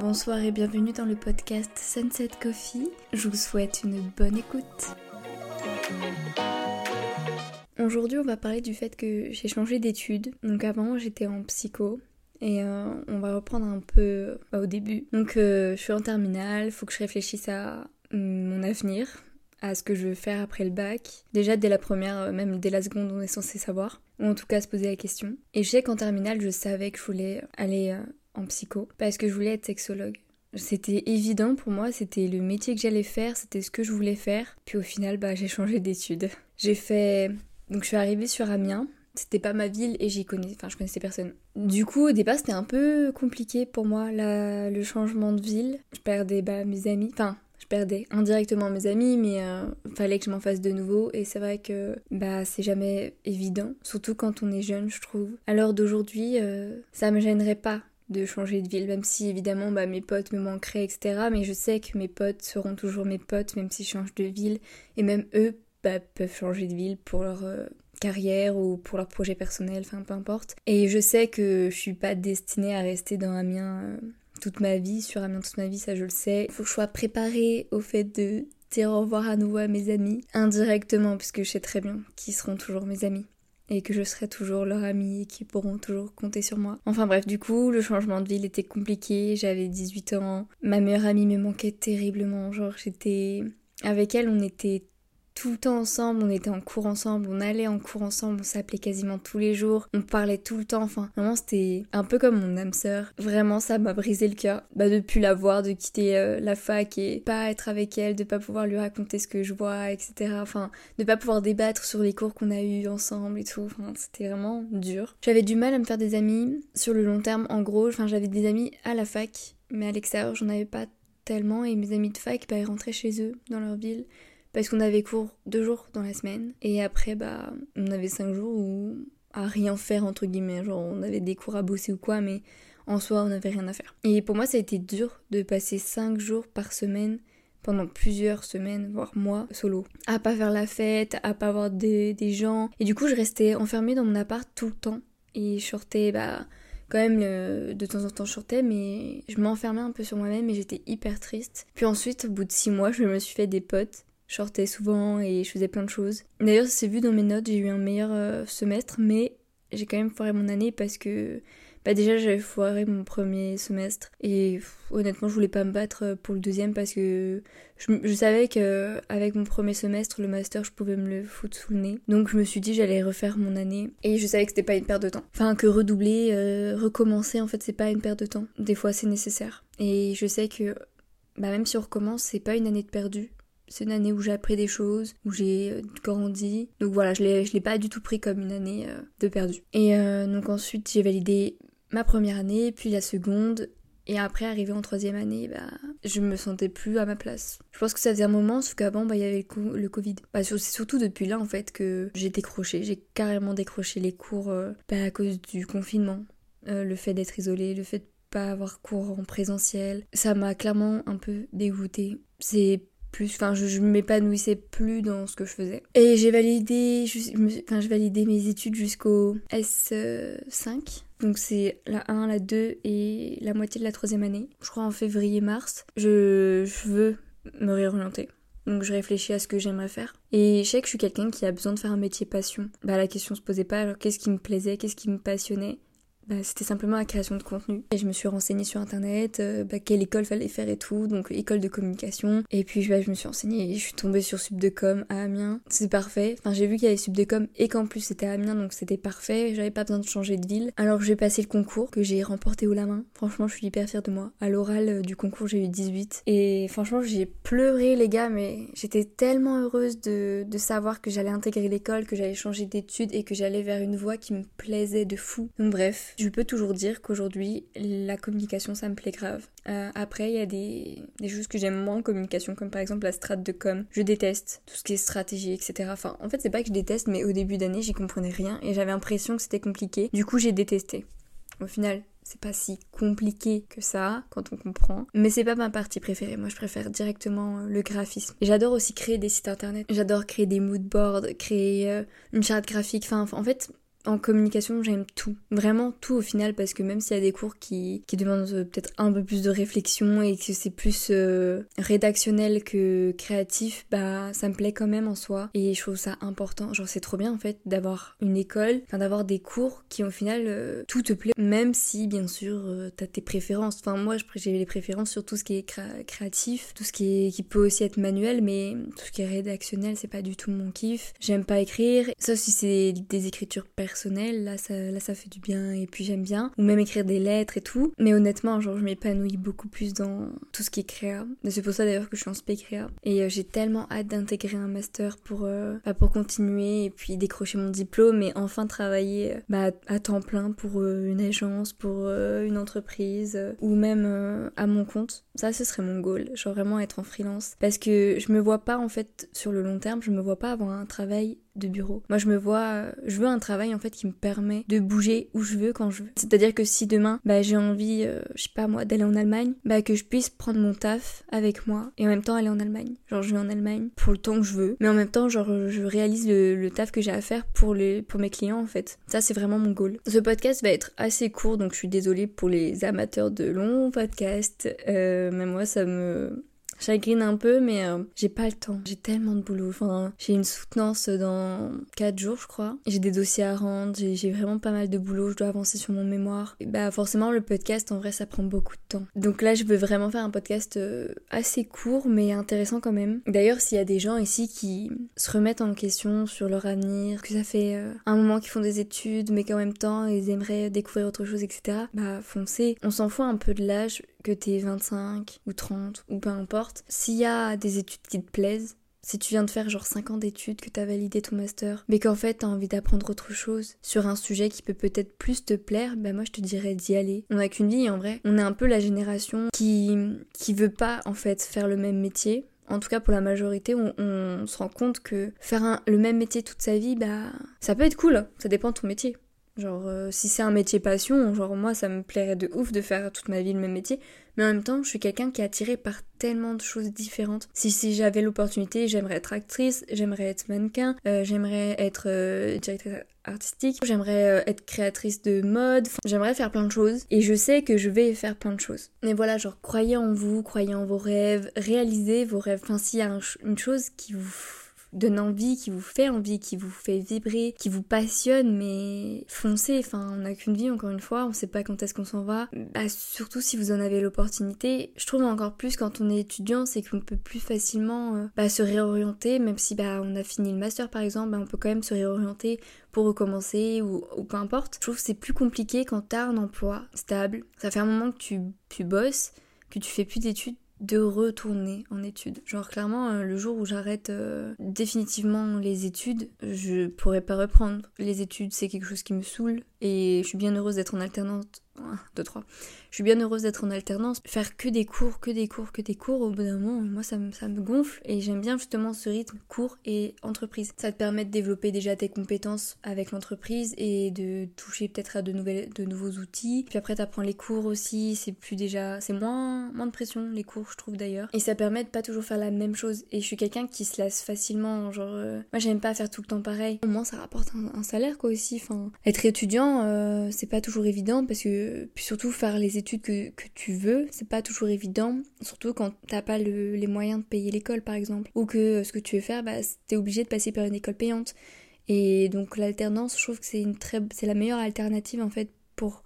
Bonsoir et bienvenue dans le podcast Sunset Coffee. Je vous souhaite une bonne écoute. Aujourd'hui, on va parler du fait que j'ai changé d'études. Donc avant, j'étais en psycho. Et euh, on va reprendre un peu bah, au début. Donc euh, je suis en terminale, faut que je réfléchisse à mon avenir, à ce que je veux faire après le bac. Déjà dès la première, euh, même dès la seconde, on est censé savoir. Ou en tout cas se poser la question. Et je sais qu'en terminale, je savais que je voulais aller en psycho parce que je voulais être sexologue. C'était évident pour moi, c'était le métier que j'allais faire, c'était ce que je voulais faire. Puis au final, bah, j'ai changé d'études. J'ai fait. Donc je suis arrivée sur Amiens. C'était pas ma ville et j'y connaissais, enfin je connaissais personne. Du coup au départ c'était un peu compliqué pour moi le changement de ville. Je perdais bah, mes amis, enfin je perdais indirectement mes amis, mais euh, fallait que je m'en fasse de nouveau. Et c'est vrai que bah c'est jamais évident, surtout quand on est jeune, je trouve. L'heure d'aujourd'hui, euh, ça me gênerait pas de changer de ville, même si évidemment bah, mes potes me manqueraient, etc. Mais je sais que mes potes seront toujours mes potes, même si je change de ville. Et même eux bah, peuvent changer de ville pour leur euh, carrière ou pour leur projet personnel, enfin peu importe. Et je sais que je suis pas destinée à rester dans Amiens euh, toute ma vie, sur Amiens toute ma vie, ça je le sais. Faut que je sois préparée au fait de dire au revoir à nouveau à mes amis, indirectement, puisque je sais très bien qu'ils seront toujours mes amis et que je serai toujours leur amie et qu'ils pourront toujours compter sur moi. Enfin bref, du coup, le changement de ville était compliqué, j'avais 18 ans, ma meilleure amie me manquait terriblement, genre j'étais... Avec elle, on était tout le temps ensemble, on était en cours ensemble, on allait en cours ensemble, on s'appelait quasiment tous les jours, on parlait tout le temps, enfin vraiment c'était un peu comme mon âme sœur. Vraiment ça m'a brisé le cœur bah, de plus la voir, de quitter euh, la fac et pas être avec elle, de pas pouvoir lui raconter ce que je vois, etc. Enfin, de pas pouvoir débattre sur les cours qu'on a eu ensemble et tout, c'était vraiment dur. J'avais du mal à me faire des amis sur le long terme en gros, enfin j'avais des amis à la fac, mais à l'extérieur j'en avais pas tellement et mes amis de fac bah, ils rentraient chez eux dans leur ville parce qu'on avait cours deux jours dans la semaine et après bah on avait cinq jours où à rien faire entre guillemets genre on avait des cours à bosser ou quoi mais en soi on n'avait rien à faire et pour moi ça a été dur de passer cinq jours par semaine pendant plusieurs semaines, voire mois, solo. À pas faire la fête, à pas voir des, des gens. Et du coup, je restais enfermée dans mon appart tout le temps. Et je sortais, bah, quand même, de temps en temps, je sortais, mais je m'enfermais un peu sur moi-même et j'étais hyper triste. Puis ensuite, au bout de six mois, je me suis fait des potes sortais souvent et je faisais plein de choses. D'ailleurs, ça s'est vu dans mes notes, j'ai eu un meilleur euh, semestre, mais j'ai quand même foiré mon année parce que bah déjà j'avais foiré mon premier semestre et honnêtement je voulais pas me battre pour le deuxième parce que je, savais que avec mon premier semestre le master je pouvais me le foutre sous le nez. Donc je me suis dit j'allais refaire mon année et je savais que c'était pas une perte de temps. Enfin que redoubler euh, recommencer en fait c'est pas une perte de temps. Des fois c'est nécessaire. Et je sais que bah même si on recommence c'est pas une année de perdu c'est une année où j'ai appris des choses, où j'ai euh, grandi. Donc voilà, je l'ai, je l'ai pas du tout pris comme une année euh, de perdu. Et euh, donc ensuite, j'ai validé ma première année, puis la seconde. Et après, arrivé en troisième année, bah, je me sentais plus à ma place. Je pense que ça faisait un moment, sauf qu'avant, bah, il y avait le, Covid. Bah, c'est surtout depuis là, en fait, que j'ai décroché. J'ai carrément décroché les cours bah, à cause du confinement. le fait d'être isolé, le fait de pas avoir cours en présentiel. Ça m'a clairement un peu dégoûté. C'est plus, enfin je, je m'épanouissais plus dans ce que je faisais. Et j'ai validé, enfin mes études jusqu'au S5, donc c'est la 1, la 2 et la moitié de la troisième année. Je crois en février-mars. Je, je veux me réorienter. Donc je réfléchis à ce que j'aimerais faire. Et je sais que je suis quelqu'un qui a besoin de faire un métier passion. Bah la question se posait pas alors qu'est-ce qui me plaisait, qu'est-ce qui me passionnait? Bah, c'était simplement la création de contenu. Et je me suis renseignée sur internet, euh, bah, quelle école fallait faire et tout, donc école de communication. Et puis bah, je me suis renseignée et je suis tombée sur Subdecom à Amiens. C'est parfait. Enfin, j'ai vu qu'il y avait Subdecom et qu'en plus c'était à Amiens, donc c'était parfait. J'avais pas besoin de changer de ville. Alors j'ai passé le concours que j'ai remporté haut la main. Franchement, je suis hyper fière de moi. À l'oral euh, du concours, j'ai eu 18. Et franchement, j'ai pleuré les gars, mais j'étais tellement heureuse de, de savoir que j'allais intégrer l'école, que j'allais changer d'études et que j'allais vers une voie qui me plaisait de fou. Donc bref, je peux toujours dire qu'aujourd'hui, la communication, ça me plaît grave. Euh, après, il y a des, des choses que j'aime moins en communication, comme par exemple la strate de com. Je déteste tout ce qui est stratégie, etc. Enfin, en fait, c'est pas que je déteste, mais au début d'année, j'y comprenais rien et j'avais l'impression que c'était compliqué. Du coup, j'ai détesté. Au final, c'est pas si compliqué que ça quand on comprend. Mais c'est pas ma partie préférée. Moi, je préfère directement euh, le graphisme. J'adore aussi créer des sites internet. J'adore créer des mood boards, créer euh, une charte graphique. Enfin, en fait, En communication, j'aime tout. Vraiment tout au final, parce que même s'il y a des cours qui, qui demandent euh, peut-être un peu plus de réflexion et que c'est plus euh, rédactionnel que créatif, bah ça me plaît quand même en soi. Et je trouve ça important. Genre c'est trop bien en fait d'avoir une école, enfin d'avoir des cours qui au final euh, tout te plaît, même si bien sûr t'as tes préférences. Enfin moi j'ai les préférences sur tout ce qui est créatif, tout ce qui, est, qui peut aussi être manuel, mais tout ce qui est rédactionnel c'est pas du tout mon kiff. J'aime pas écrire, sauf si c'est des écritures personnelles, là ça, là ça fait du bien et puis j'aime bien. Ou même écrire des lettres et tout. Mais honnêtement, genre je m'épanouis beaucoup plus dans tout ce qui est créa. C'est pour ça d'ailleurs que je suis en spé créa. Et euh, j'ai tellement hâte d'intégrer un master pour, euh, bah, pour continuer et puis décrocher mon diplôme et enfin travailler euh, bah, à temps plein pour une agence, pour une entreprise ou même à mon compte. Ça, ce serait mon goal. Genre vraiment être en freelance. Parce que je me vois pas en fait sur le long terme, je me vois pas avoir un travail de bureau. Moi, je me vois, euh, je veux un travail en fait qui me permet de bouger où je veux quand je veux. C'est-à-dire que si demain, bah, j'ai envie, euh, je sais pas moi, d'aller en Allemagne, bah, que je puisse prendre mon taf avec moi et en même temps aller en Allemagne. Genre, je vais en Allemagne pour le temps que je veux, mais en même temps, genre, je réalise le, taf que j'ai à faire pour les, pour mes clients en fait. Ça, c'est vraiment mon goal. Ce podcast va être assez court, donc je suis désolée pour les amateurs de longs podcasts. Euh, mais moi, ça me chagrine un peu, mais euh, j'ai pas le temps. J'ai tellement de boulot. Enfin, j'ai une soutenance dans 4 jours, je crois. J'ai des dossiers à rendre, j'ai vraiment pas mal de boulot. Je dois avancer sur mon mémoire. Bah, forcément, le podcast, en vrai, ça prend beaucoup de temps. Donc là, je veux vraiment faire un podcast euh, assez court, mais intéressant quand même. D'ailleurs, s'il y a des gens ici qui se remettent en question sur leur avenir, que ça fait euh, un moment qu'ils font des études, mais qu'en même temps, ils aimeraient découvrir autre chose, etc., bah, foncez. On s'en fout un peu de l'âge que t'es 25 ou 30 ou peu importe, s'il y a des études qui te plaisent, si tu viens de faire genre 5 ans d'études, que t'as validé ton master, mais qu'en fait t'as envie d'apprendre autre chose sur un sujet qui peut peut-être plus te plaire, ben moi je te dirais d'y aller. On n'a qu'une vie en vrai. On est un peu la génération qui qui veut pas en fait faire le même métier. En tout cas pour la majorité, on, se rend compte que faire le même métier toute sa vie, bah ça peut être cool. Ça dépend de ton métier. Genre, euh, si c'est un métier passion, genre moi ça me plairait de ouf de faire toute ma vie le même métier, mais en même temps je suis quelqu'un qui est attiré par tellement de choses différentes. Si, si j'avais l'opportunité, j'aimerais être actrice, j'aimerais être mannequin, euh, j'aimerais être euh, directrice artistique, j'aimerais être créatrice de mode, j'aimerais faire plein de choses et je sais que je vais faire plein de choses. Mais voilà, genre croyez en vous, croyez en vos rêves, réalisez vos rêves. Enfin, s'il y a une chose qui vous donne envie, qui vous fait envie, qui vous fait vibrer, qui vous passionne, mais foncez, enfin on n'a qu'une vie encore une fois, on sait pas quand est-ce qu'on s'en va. Bah, surtout si vous en avez l'opportunité. Je trouve encore plus quand on est étudiant, c'est qu'on peut plus facilement euh, bah, se réorienter, même si bah on a fini le master par exemple, bah, on peut quand même se réorienter pour recommencer ou, peu importe. Je trouve que c'est plus compliqué quand t'as un emploi stable. Ça fait un moment que tu, tu bosses, que tu fais plus d'études de retourner en études. Genre clairement, euh, le jour où j'arrête euh, définitivement les études, je pourrais pas reprendre. Les études, c'est quelque chose qui me saoule et je suis bien heureuse d'être en alternance 1, 2, 3. Je suis bien heureuse d'être en alternance. Faire que des cours, que des cours, que des cours, au bout d'un moment, moi ça me, ça me gonfle et j'aime bien justement ce rythme cours et entreprise. Ça te permet de développer déjà tes compétences avec l'entreprise et de toucher peut-être à de, nouvelles, de nouveaux outils. Puis après t'apprends les cours aussi, c'est plus déjà, c'est moins, moins de pression les cours je trouve d'ailleurs. Et ça permet de pas toujours faire la même chose. Et je suis quelqu'un qui se lasse facilement, genre, euh, moi j'aime pas faire tout le temps pareil. Au moins ça rapporte un, salaire quoi aussi. Enfin, être étudiant, euh, c'est pas toujours évident parce que puis surtout faire les études que, tu veux, c'est pas toujours évident, surtout quand t'as pas les moyens de payer l'école par exemple, ou que ce que tu veux faire, bah, t'es obligé de passer par une école payante. Et donc l'alternance, je trouve que c'est une très, c'est la meilleure alternative en fait pour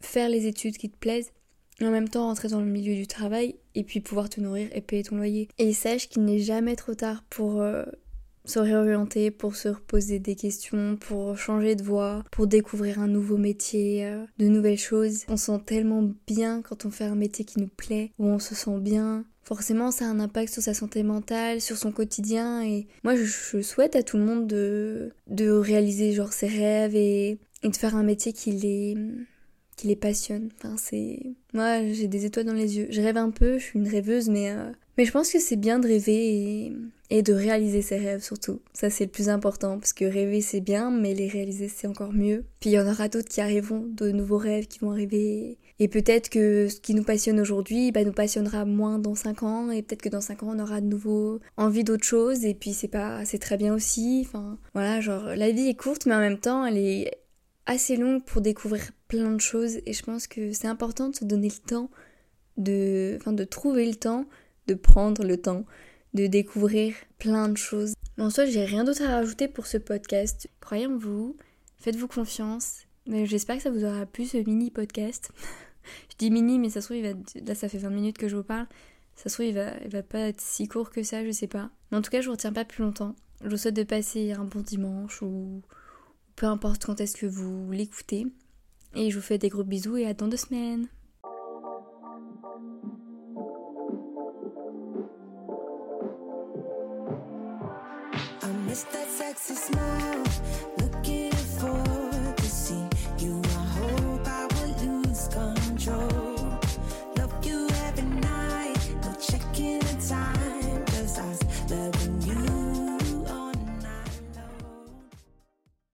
faire les études qui te plaisent et en même temps rentrer dans le milieu du travail et puis pouvoir te nourrir et payer ton loyer. Et sache qu'il n'est jamais trop tard pour euh, se réorienter, pour se reposer des questions, pour changer de voie, pour découvrir un nouveau métier, euh, de nouvelles choses. On sent tellement bien quand on fait un métier qui nous plaît, où on se sent bien. Forcément, ça a un impact sur sa santé mentale, sur son quotidien. Et moi, je, souhaite à tout le monde de, de réaliser genre ses rêves et, et de faire un métier qui les, qui les passionne. Enfin, c'est. Moi, j'ai des étoiles dans les yeux. Je rêve un peu, je suis une rêveuse, mais. Euh, mais je pense que c'est bien de rêver et de réaliser ses rêves surtout. Ça c'est le plus important parce que rêver c'est bien mais les réaliser c'est encore mieux. Puis il y en aura d'autres qui arriveront, de nouveaux rêves qui vont arriver et peut-être que ce qui nous passionne aujourd'hui bah, nous passionnera moins dans 5 ans et peut-être que dans 5 ans on aura de nouveau envie d'autre chose et puis c'est pas c'est très bien aussi. Enfin voilà, genre la vie est courte mais en même temps elle est assez longue pour découvrir plein de choses et je pense que c'est important de se donner le temps de, enfin, de trouver le temps, de prendre le temps de découvrir plein de choses. Mais en soi, j'ai rien d'autre à rajouter pour ce podcast. Croyez en vous, faites-vous confiance. J'espère que ça vous aura plu ce mini podcast. je dis mini, mais ça se trouve, il va... là ça fait 20 minutes que je vous parle. Ça se trouve, il va, il va pas être si court que ça, je sais pas. Mais en tout cas, je vous retiens pas plus longtemps. Je vous souhaite de passer un bon dimanche ou peu importe quand est-ce que vous l'écoutez. Et je vous fais des gros bisous et à dans deux semaines. that sexy smile.